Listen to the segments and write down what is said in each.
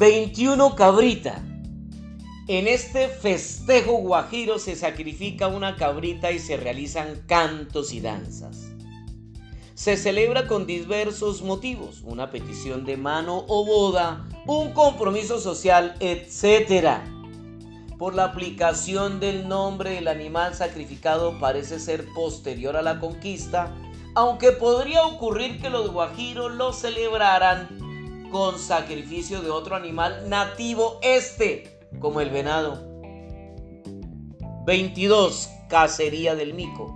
21 cabrita. En este festejo guajiro se sacrifica una cabrita y se realizan cantos y danzas. Se celebra con diversos motivos, una petición de mano o boda, un compromiso social, etc. Por la aplicación del nombre del animal sacrificado parece ser posterior a la conquista, aunque podría ocurrir que los guajiros lo celebraran con sacrificio de otro animal nativo este, como el venado. 22. Cacería del mico.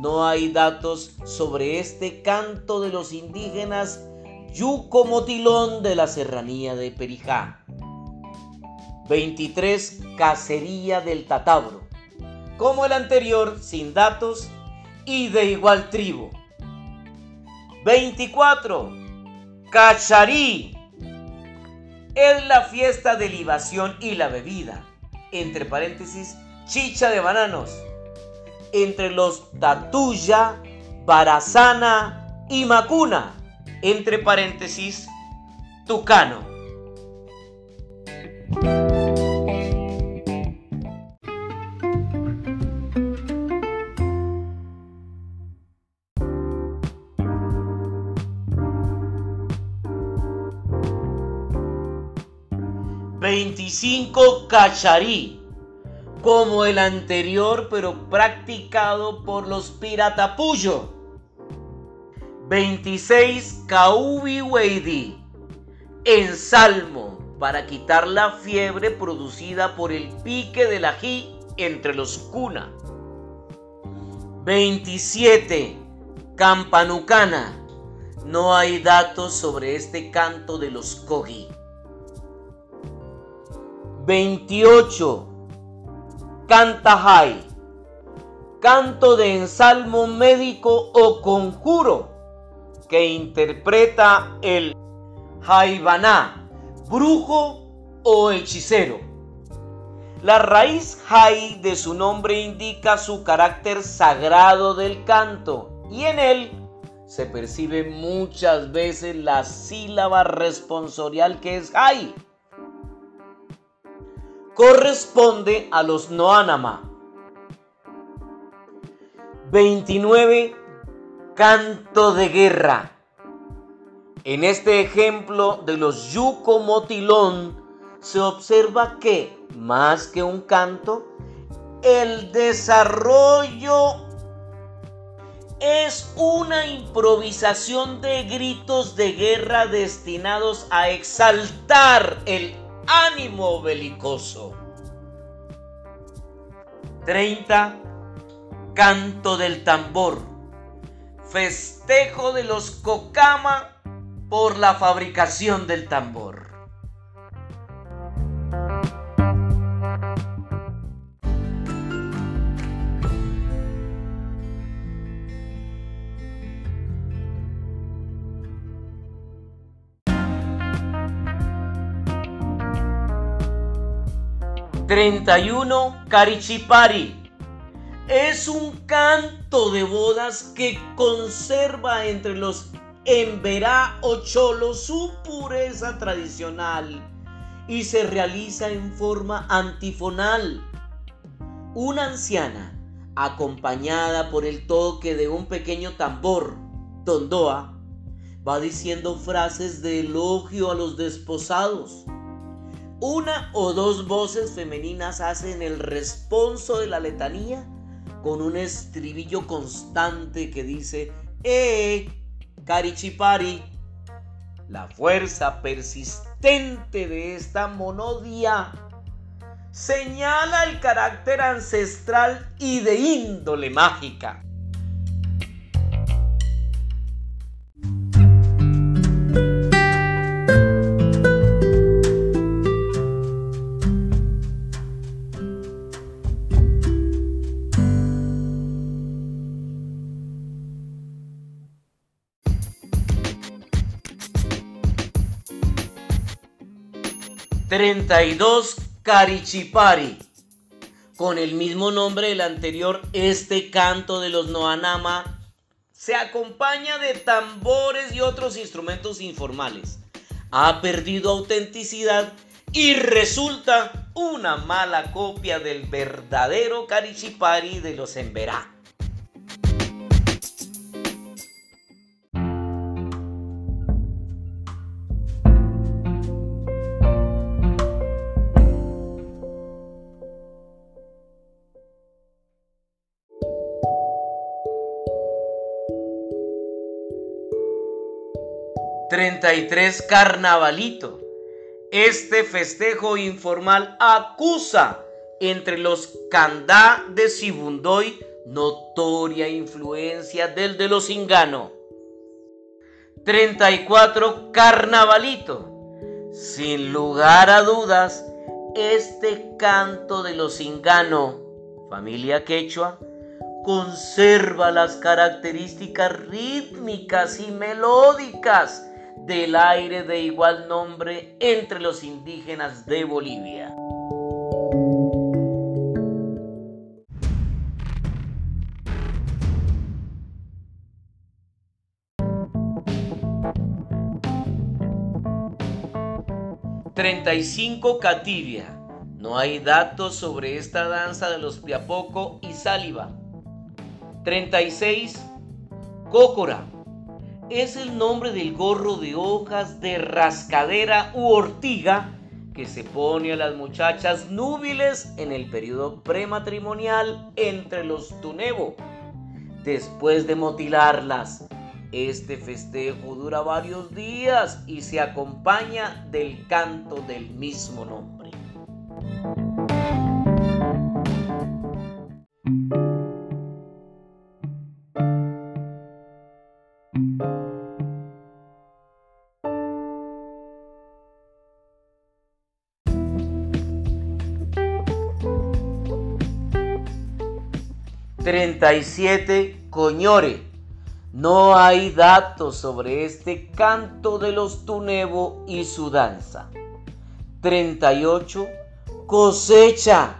No hay datos sobre este canto de los indígenas Yucomotilón de la serranía de Perijá. 23. Cacería del tatabro. Como el anterior, sin datos y de igual tribu. 24. Cacharí es la fiesta de libación y la bebida. Entre paréntesis, chicha de bananos. Entre los Tatuya, Barazana y Macuna. Entre paréntesis, Tucano. 25 cacharí, como el anterior pero practicado por los piratapullo. 26 caubi weidi, en salmo para quitar la fiebre producida por el pique del ají entre los cuna. 27 campanucana, no hay datos sobre este canto de los cogi. 28. Cantahai. Canto de ensalmo médico o conjuro que interpreta el Jaibaná, brujo o hechicero. La raíz Jai de su nombre indica su carácter sagrado del canto y en él se percibe muchas veces la sílaba responsorial que es Jai corresponde a los Noanama. 29. Canto de guerra. En este ejemplo de los Yuco Motilón se observa que, más que un canto, el desarrollo es una improvisación de gritos de guerra destinados a exaltar el ánimo belicoso. 30. Canto del tambor. Festejo de los Cocama por la fabricación del tambor. 31 Carichipari. Es un canto de bodas que conserva entre los emberá o cholo su pureza tradicional y se realiza en forma antifonal. Una anciana, acompañada por el toque de un pequeño tambor, tondoa, va diciendo frases de elogio a los desposados una o dos voces femeninas hacen el responso de la letanía con un estribillo constante que dice, ¡Eh! Carichipari. La fuerza persistente de esta monodia señala el carácter ancestral y de índole mágica. 32 Carichipari. Con el mismo nombre del anterior, este canto de los Noanama se acompaña de tambores y otros instrumentos informales. ha perdido autenticidad y resulta una mala copia del verdadero Carichipari de los Emberá. 33 Carnavalito. Este festejo informal acusa entre los Candá de Sibundoy notoria influencia del de los Ingano. 34 Carnavalito. Sin lugar a dudas, este canto de los Ingano, familia quechua, conserva las características rítmicas y melódicas del aire de igual nombre entre los indígenas de Bolivia. ...35 Catibia... No hay datos sobre esta danza de los Piapoco y Sáliva. 36. Cócora es el nombre del gorro de hojas de rascadera u ortiga que se pone a las muchachas núbiles en el periodo prematrimonial entre los Tunevo. Después de motilarlas, este festejo dura varios días y se acompaña del canto del mismo nombre. 37 Coñore. No hay datos sobre este canto de los Tunevo y su danza. 38 Cosecha.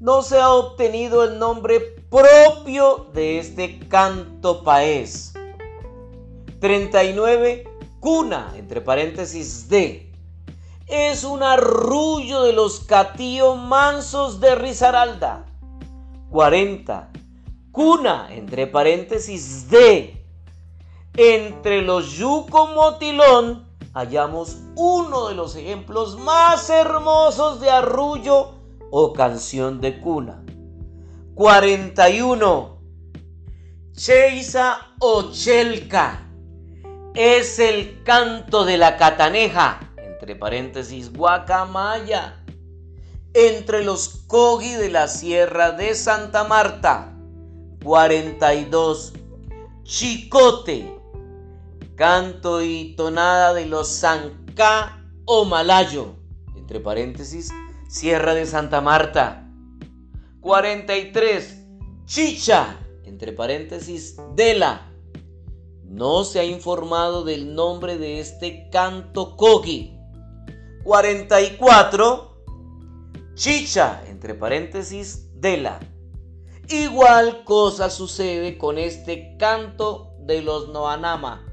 No se ha obtenido el nombre propio de este canto país. 39 Cuna, entre paréntesis de. Es un arrullo de los catíos mansos de Risaralda. 40. Cuna, entre paréntesis, de. Entre los yuco motilón hallamos uno de los ejemplos más hermosos de arrullo o canción de cuna. 41. Cheisa o chelca es el canto de la cataneja, entre paréntesis, guacamaya entre los Cogi de la Sierra de Santa Marta. 42. Chicote. Canto y tonada de los Sanca o Malayo. Entre paréntesis, Sierra de Santa Marta. 43. Chicha. Entre paréntesis, Dela. No se ha informado del nombre de este canto Cogi. 44 chicha, entre paréntesis, la. Igual cosa sucede con este canto de los Noanama,